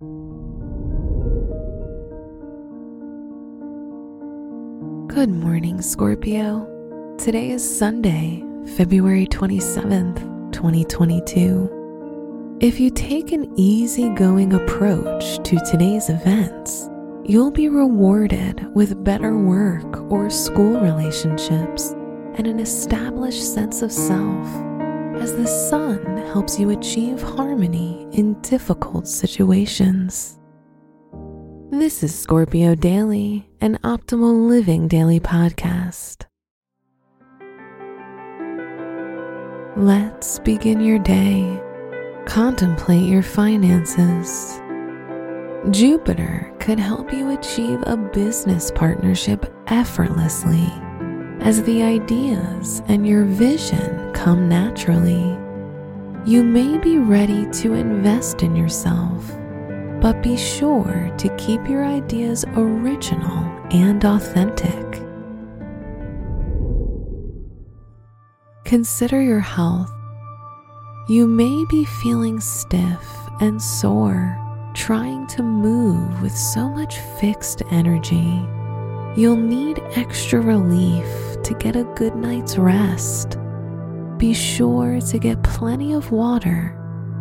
Good morning, Scorpio. Today is Sunday, February 27th, 2022. If you take an easygoing approach to today's events, you'll be rewarded with better work or school relationships and an established sense of self, as the sun helps you achieve harmony in difficult situations. This is Scorpio Daily, an optimal living daily podcast. Let's begin your day. Contemplate your finances. Jupiter could help you achieve a business partnership effortlessly as the ideas and your vision come naturally. You may be ready to invest in yourself but be sure to keep your ideas original and authentic. Consider your health. You may be feeling stiff and sore, trying to move with so much fixed energy. You'll need extra relief to get a good night's rest. Be sure to get plenty of water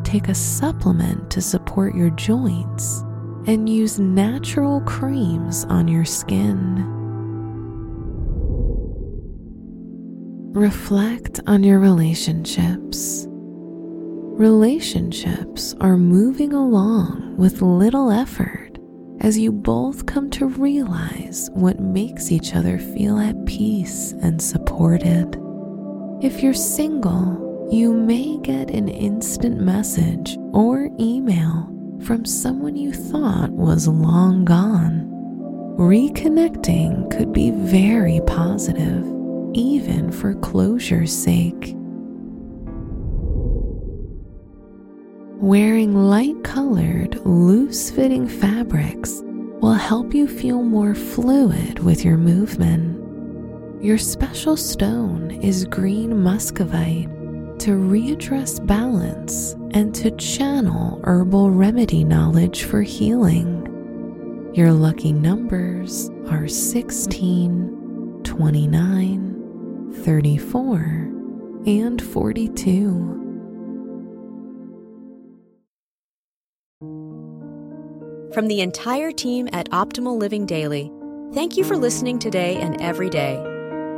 take a supplement to support your joints and use natural creams on your skin. Reflect on your relationships. Relationships are moving along with little effort as you both come to realize what makes each other feel at peace and supported. If you're single, you may get an instant message or email from someone you thought was long gone. Reconnecting could be very positive, even for closure's sake. Wearing light colored, loose fitting fabrics will help you feel more fluid with your movement. Your special stone is green muscovite to readdress balance and to channel herbal remedy knowledge for healing. Your lucky numbers are 16, 29, 34, and 42. From the entire team at Optimal Living Daily, thank you for listening today and every day